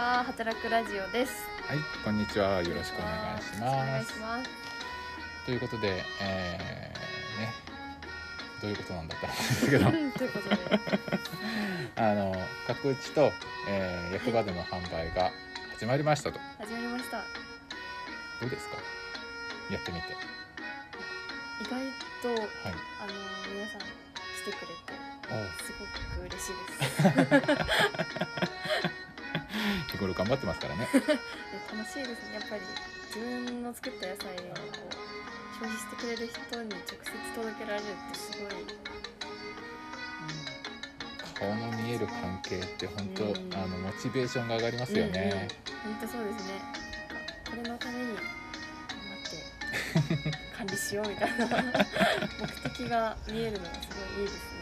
は働くラジオです。はい、こんにちは。よろしくお願いしお願ます。いします。ということで、えー、ね、どういうことなんだったんですけど、ということで、あの角打ちと、えー、役場での販売が始まりましたと。始まりました。どうですか？やってみて。意外とはい。あの皆さん来てくれておすごく嬉しいです。頑張ってますからね。で 楽しいですね。やっぱり自分の作った野菜を消費してくれる人に直接届けられるってすごい。顔の見える関係って本当、うんあのモチベーションが上がりますよね。本当そうですね。これのために頑張って管理しようみたいな目的が見えるのがすごいいいですね。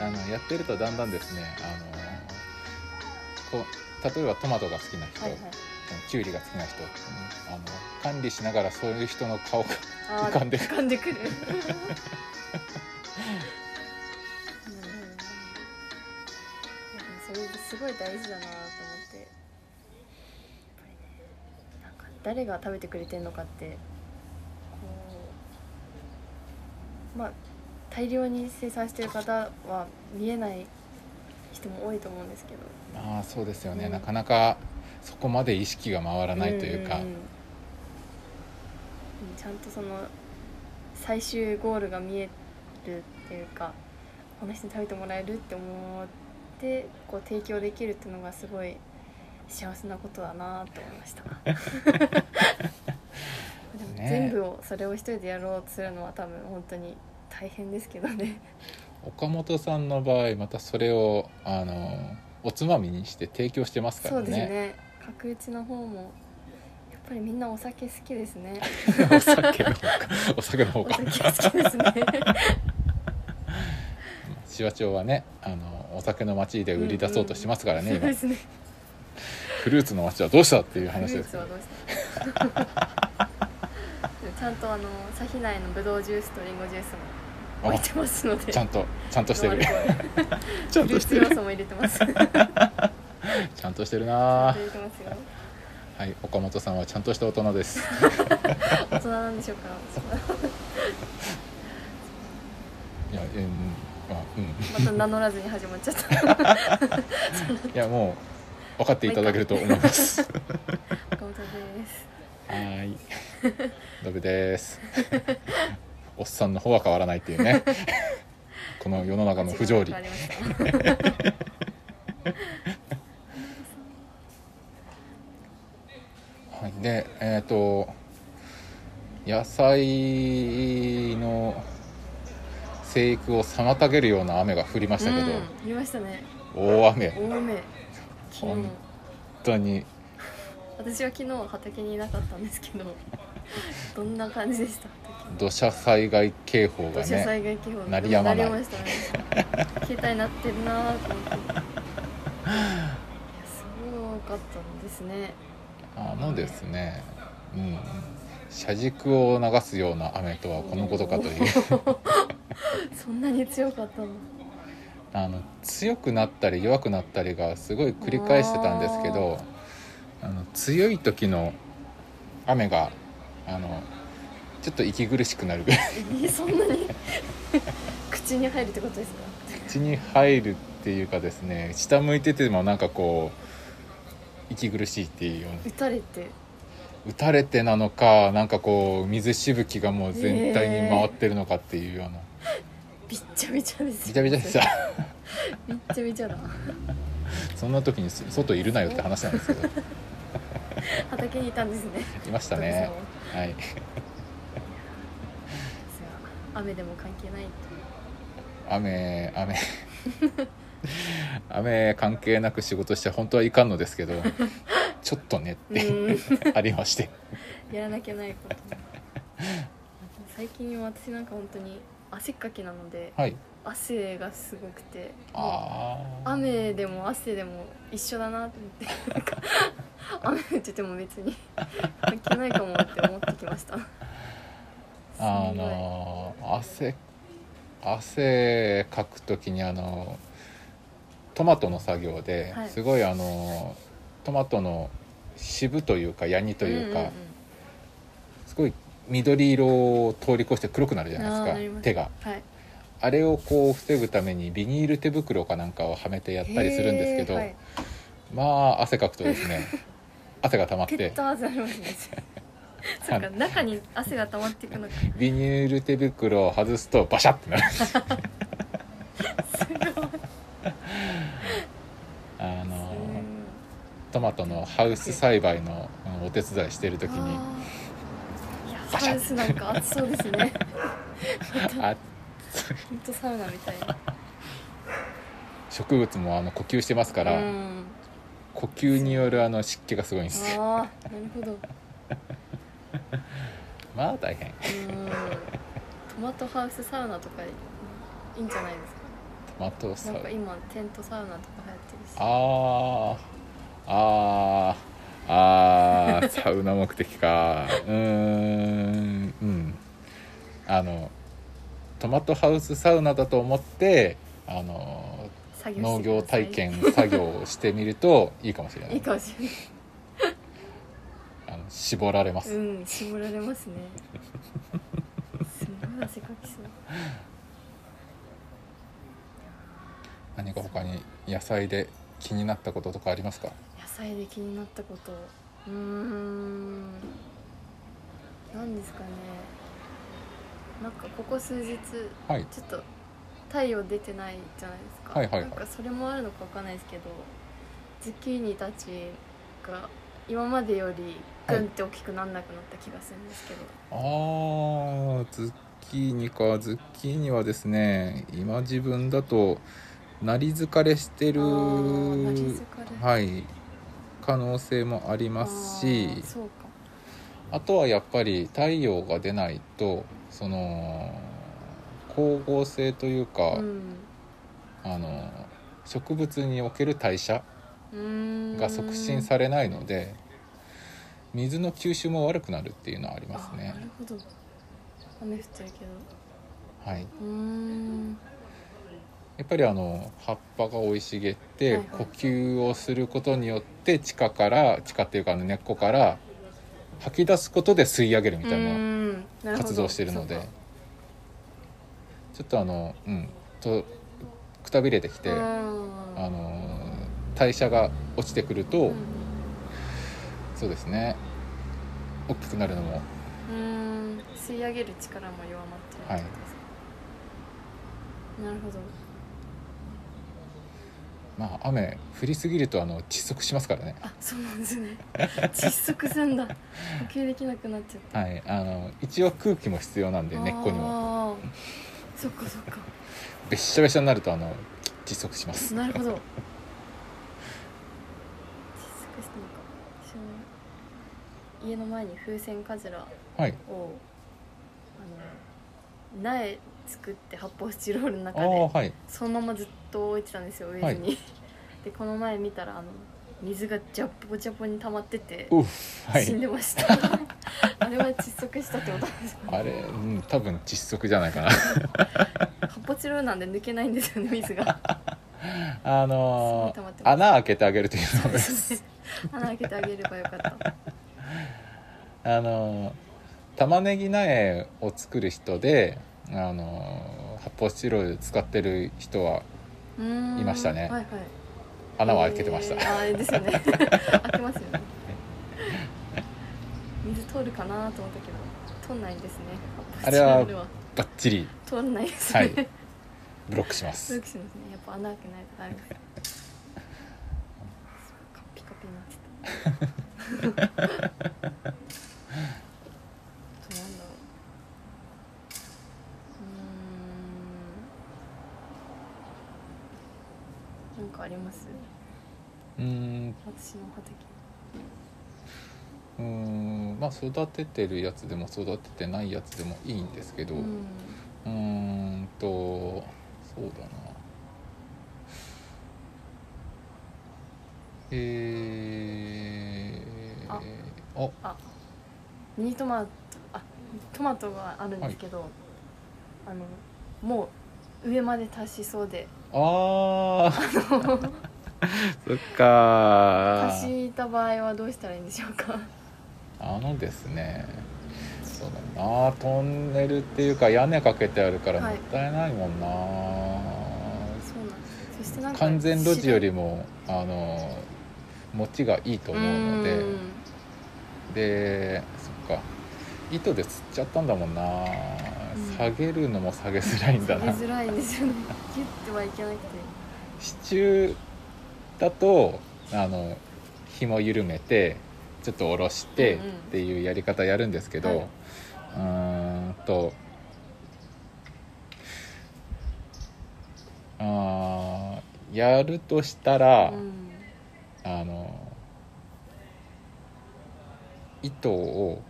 あのやってるとだんだんですね、あの例えばトマトが好きな人、はいはい。キュウリが好きな人、あの管理しながらそういう人の顔が浮かんでく浮かんでくる。それすごい大事だなと思って。やっぱりね、なんか誰が食べてくれてるのかって。こう。まあ、大量に生産してる方は見えない人も多いと思うんですけど。ああそうですよね、うん。なかなかそこまで意識が回らないというか、んんん。ちゃんとその最終ゴールが見えるっていうかこの人に食べてもらえるって思ってこう提供できるっていうのがすごい幸せなことだなと思いました。でもね全部をそれを一人でやろうとするのは多分本当に大変ですけどね岡本さんの場合またそれをあのおつまみにして提供してますかそうらねですね。角打ちの方もやっぱりみんなお酒好きですね。お酒の方か。お酒の方おか酒好きですね。紫波町はねあのお酒の街で売り出そうとしてますからね、今。そうですねフルーツの街はどうしたっていうフ話です。ルーツはどうした ちゃんとあのサヒ内のブドウジュースとリンゴジュースも置いてますので。ちゃんとちゃんとしてる。ちゃんとしてる。ちゃんとしてるな。はい岡本さんはちゃんとした大人です。大人なんでしょうか。いやうんあうん。また名乗らずに始まっちゃった。いやもう分かっていただけると思います。岡本です。はーい。ドブです。おっさんの方は変わらないっていうねこの世の中の不条理。はい、でえっ、と野菜の生育を妨げるような雨が降りましたけど、うん見ましたね。大雨。大雨。本当に。私は昨日畑にいなかったんですけど どんな感じでした？畑土砂災害警報が土砂ね災害警報鳴りやまない。鳴りましたね。携帯鳴ってるなーと思って。いやすごかったんですね。あのですね、うん、車軸を流すような雨とはこのことかという。そんなに強かったの？あの強くなったり弱くなったりがすごい繰り返してたんですけどあの強い時の雨があのちょっと息苦しくなるぐらい。えそんなに？口に入るってことですか？口に入るっていうかですね下向いててもなんかこう息苦しいっていうような。打たれて？打たれてなのかなんかこう水しぶきがもう全体に回ってるのかっていうような。びっちゃびちゃですびちゃびちゃでさびっちゃびちゃだ。そんな時に外いるなよって話なんですけど。畑にいたんですね。いましたねはい。雨でも関係ない雨雨。雨関係なく仕事して本当はいかんのですけどちょっとねってうん。ありまして。やらなきゃないこと最近私なんか本当に汗っかきなのではい。汗がすごくて。雨でも汗でも一緒だなと思って 雨降ってても別に。関係ないかもって思ってきました。あの汗汗かく時にあのトマトの作業ではい。すごいあのトマトの渋というかヤニというか、んんん。すごい緑色を通り越して黒くなるじゃないですか手が。はい。あれをこう防ぐためにビニール手袋かなんかをはめてやったりするんですけど、はい。まあ汗かくとですね 汗が溜まって。ペット汗ありますねそっか中に汗が溜まっていくのか。ビニール手袋を外すとバシャってなる。すごい。あのトマトのハウス栽培のうんお手伝いしてる時に。いやハウスなんか暑そうですね。あ本当サウナみたいな。植物もあの呼吸してますから、うん呼吸によるあの湿気がすごいんですよ。ああなるほど。まあ大変。うん。トマトハウスサウナとかいいんじゃないですトマトサウかなんか今テントサウナとか流行ってるし。あー。あー。あー。サウナ目的か。うーん。うん。あのトマトハウスサウナだと思ってあの農業体験作業をしてみるといいかもしれない。いいかもしれない。あの絞られます、うん絞られますね。すごい汗かきそう。何か他に野菜で気になったこととかありますか？野菜で気になったこと。うーん。何ですかね。なんかここ数日はい。ちょっと太陽出てないじゃないですか、はいはいはい。なんかそれもあるのかわかんないですけどズッキーニたちが今までよりグンって大きくなんなくなった気がするんですけど、あーズッキーニかズッキーニはですね今自分だとなり疲れしてるあーなり疲れ。はい可能性もありますしあーそうか。あとはやっぱり太陽が出ないとその光合成というか、うん。あの植物における代謝が促進されないので水の吸収も悪くなるっていうのはありますあなねるほど。雨降ってるけはい、どうーん。やっぱりあの葉っぱが生い茂って、はいはい。呼吸をすることによって地下から地下っていうかあの根っこから吐き出すことで吸い上げるみたいな活動をしてるのでちょっとあのうんとくたびれてきて、うあの代謝が落ちてくると、うん。そうですね。大きくなるのも。うーん。吸い上げる力も弱まってるってことですか、なるほど。まあ雨降りすぎるとあの窒息しますからね。あそうなんですね。窒息するんだ。呼吸できなくなっちゃった。はい。あの一応空気も必要なんで根っこにもそっかそっか。べっしゃべしゃになるとあの窒息します。なるほど。窒息したのか。私も家の前に風船カジラはい。をあの苗作って発泡スチロールのあ中であはい。そのままずっと置いてたんですよ植えずに、でこの前見たらあの水がジャポジャポに溜まってて、は死んいでました あれは窒息したってことですかあれ、うん、多分窒息じゃないかな。発泡スチロなんで抜けないんですよね水が。あのすごい溜まってます。穴開けてあげるというのです。ね穴開けてあげればよかった。あの玉ねぎ苗を作る人であの発泡スチロール使ってる人はいましたね。はいはい。穴は開けてました、えーああれですよね。開けますよね。水通るかなと思ったけど通んないんですね。あれはバッチリ。通んないですはね、い。ブロックします。そうですね。やっぱ穴開けないとダメです。カピカピになってたなんだ。ろうん。なんかあります？うーん。私の畑うーんまあ育ててるやつでも育ててないやつでもいいんですけどううんとそうだな。えー、ああ。あミニトマトあトマトがあるんですけど、あのもう上まで達しそうで。あー。そっか貸した場合はどうしたらいいんでしょうか？あのですねそうだなトンネルっていうか屋根かけてあるからもはい。ったいないもんな、そうなんですそしてなんか完全路地よりももあの持ちがいいと思うので。でそっか。糸で釣っちゃったんだもんな、ん。下げるのも下げづらいんだな。下げづらいんですよね。ギュッてはいけなくて。支柱だとあの紐緩めてちょっと下ろしてっていうやり方やるんですけど、はい。うーんとあーやるとしたら、うん。あの糸を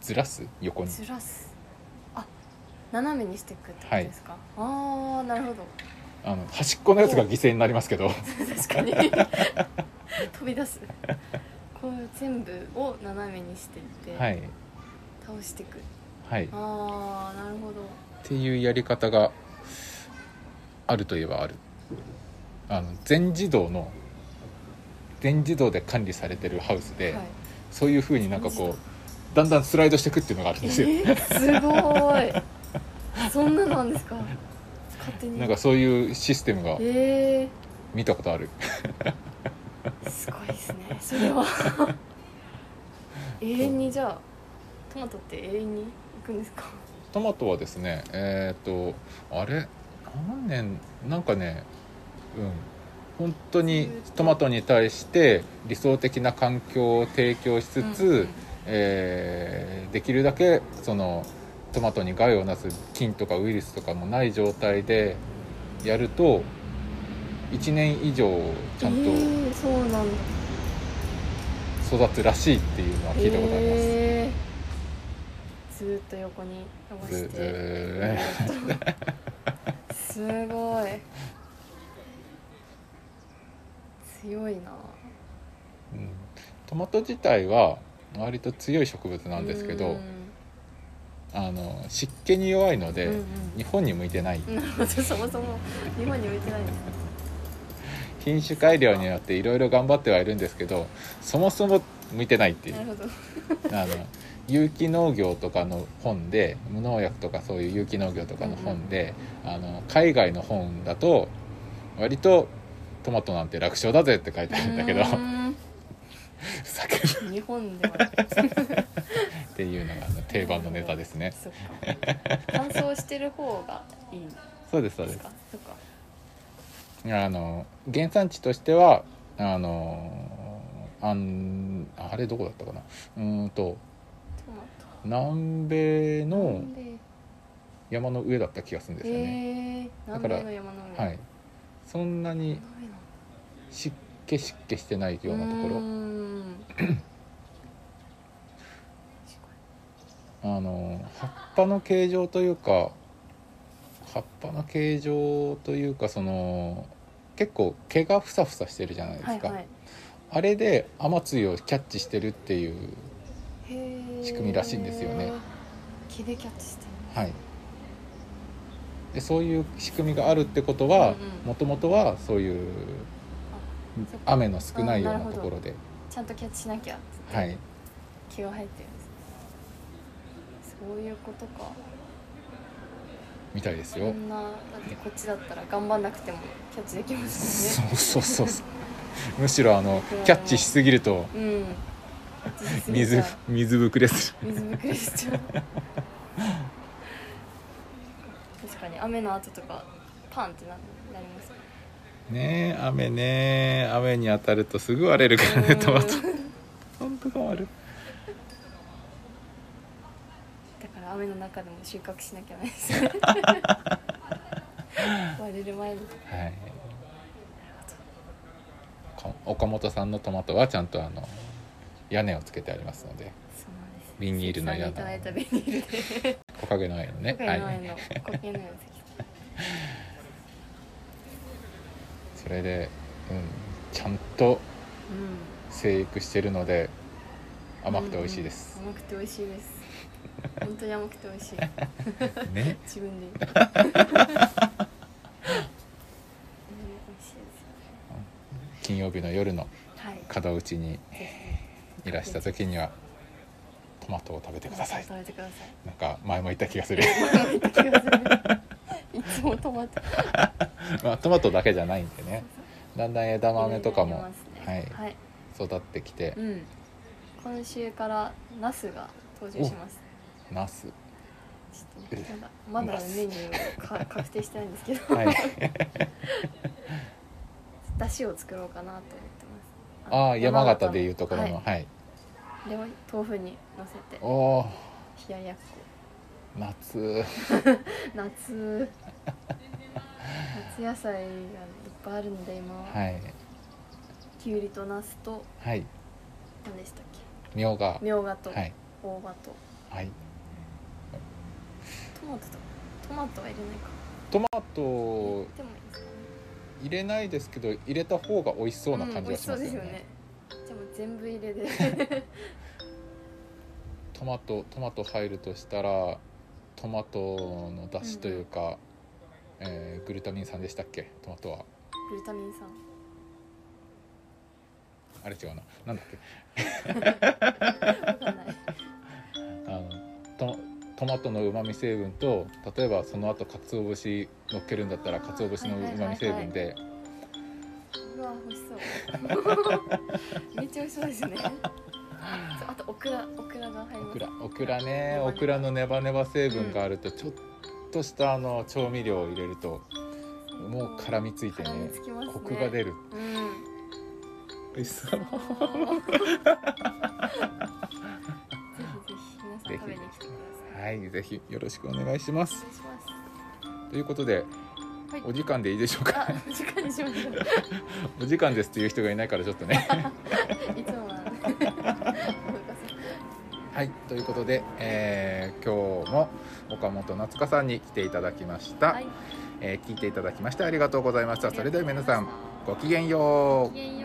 ずらす？横に。ずらす。あ斜めにしていくってことですか、ああなるほど。あの端っこのやつが犠牲になりますけど。確かに 飛び出す。こう全部を斜めにしていって、はい。倒していく。はい。っああなるほど。ていうやり方があるといえばある。あの全自動の全自動で管理されてるハウスで、はい。そういうふうになんかこうだんだんスライドしていくっていうのがあるんですよ、えー、すごい。そんななんですか。勝手に。なんかそういうシステムがえ見たことある。ー、すごいですねそれは。永遠にじゃあトマトって永遠に行くんですか？トマトはですねえっ、とあれ？何年？なんかねうん。本当にトマトに対して理想的な環境を提供しつつ、うんうん。えーできるだけそのトマトに害をなす菌とかウイルスとかもない状態でやると1年以上ちゃんえー、そうなんだ。と育つらしいっていうのは聞いたことあります。えー、ずーっと横に伸ばずしてすごい。強いな。うん。トマト自体は割と強い植物なんですけど、あの湿気に弱いので、うんうん。日本に向いてない。そもそも日本に向いてないんです品種改良によっていろいろ頑張ってはいるんですけどそもそも向いてないっていう。なるほど。あの有機農業とかの本で無農薬とかそういう有機農業とかの本で、あの海外の本だと割とトマトなんて楽勝だぜって書いてあるんだけど 日本ではっていうのがあの定番のネタですね。乾燥してる方がいいそうですそうですあの原産地としてはあのあんあれどこだったかな。うーんとト南米の山の上だった気がするんですよね、えー、南米の山の上。はい。そんなに湿気湿気してないようなところ。あの葉っぱの形状というか葉っぱの形状というかその結構毛がふさふさしてるじゃないですか、はいはい。あれで雨露をキャッチしてるっていう仕組みらしいんですよね。毛でキャッチしてはい。でそういう仕組みがあるってことはもともとはそういう雨の少ないようなところで。ちゃんとキャッチしなきゃっつって。はい。毛が生えてるんですね。そういうことかみたいですそよんなだってこっちだったら頑張んなくてもキャッチできますそうそうそうそう。むしろあの キャッチしすぎるとうん。水水ぶくれする。水ぶくれしちゃう。確かに雨の後とかパンってななりますねねえ雨ね雨に当たるとすぐ割れるからねトマト。本当変わるだから雨の中でも収穫しなきゃないです。ね 割れる前に。はい。か岡本さんのトマトはちゃんとあの屋根をつけてありますので。そうなんです。ビニールの屋根。いただいたビニールで。木陰の屋根ね。今はい。回の前の固形のやそれで、うん、ちゃんとつうん。生育してるので甘くて美味しいです、うん甘くて美味しいです本当に甘くて美味しい。ね。自分で。言うえー金曜日の夜のはい。門打ちにぜいらした時にはトマトを食べてひください。食べてください。なんか前も言った気がする。言った気がする。いつもトマト。まあトマトだけじゃないんでね。だんだん枝豆とかも、ね。はい。はい。育ってきて。うん。今週からナスが登場しますナスちょっとねまだ。まだメニューか 確定してないんですけど、はい。だしを作ろうかなと思ってます。ああ山形でいうところのははい、い、で豆腐にのせて。おお冷ややっ夏こ。夏。夏。野菜がいっぱいあるので今。は、はい。きゅうりとナスと。はい。何でしたっみょうが。けみょうがと。はい。大葉と。はいトマトとトマトは入れないか。トマトでもいいですかね。入れないですけど入れた方が美味しそうな感じがしますよね,、うん美味しそうですよね。じゃあもう全部入れで トマトトマト入るとしたらトマトの出汁というか、えーグルタミン酸でしたっけ？トマトは。グルタミン酸。あれ違うな。なんだっけ？あのトトマトのうまみ成分と例えばその後鰹節乗っけるんだったら鰹節のうまみ成分で。うわ美味しそう。めっちゃ美味しそうですね。あとオクラオクラが入ります。オクラオクラね。オクラのネバネバ成分があるとちょっとしたあの調味料を入れるともう絡みついて絡ねね。コクが出る。うん。美味しそう。ぜひぜひ皆さん食べに来てくださいはいぜひよろしくお願いします。ということではい。お時間でいいでしょうか？あ時間にしましょう。お時間ですっていう人がいないからちょっとね。いつもは。ねはいということで、えー今日も岡本夏香さんに来ていただきました、はい。えー聞いていただきましてありがとうございました。それでは皆さんごきげんよう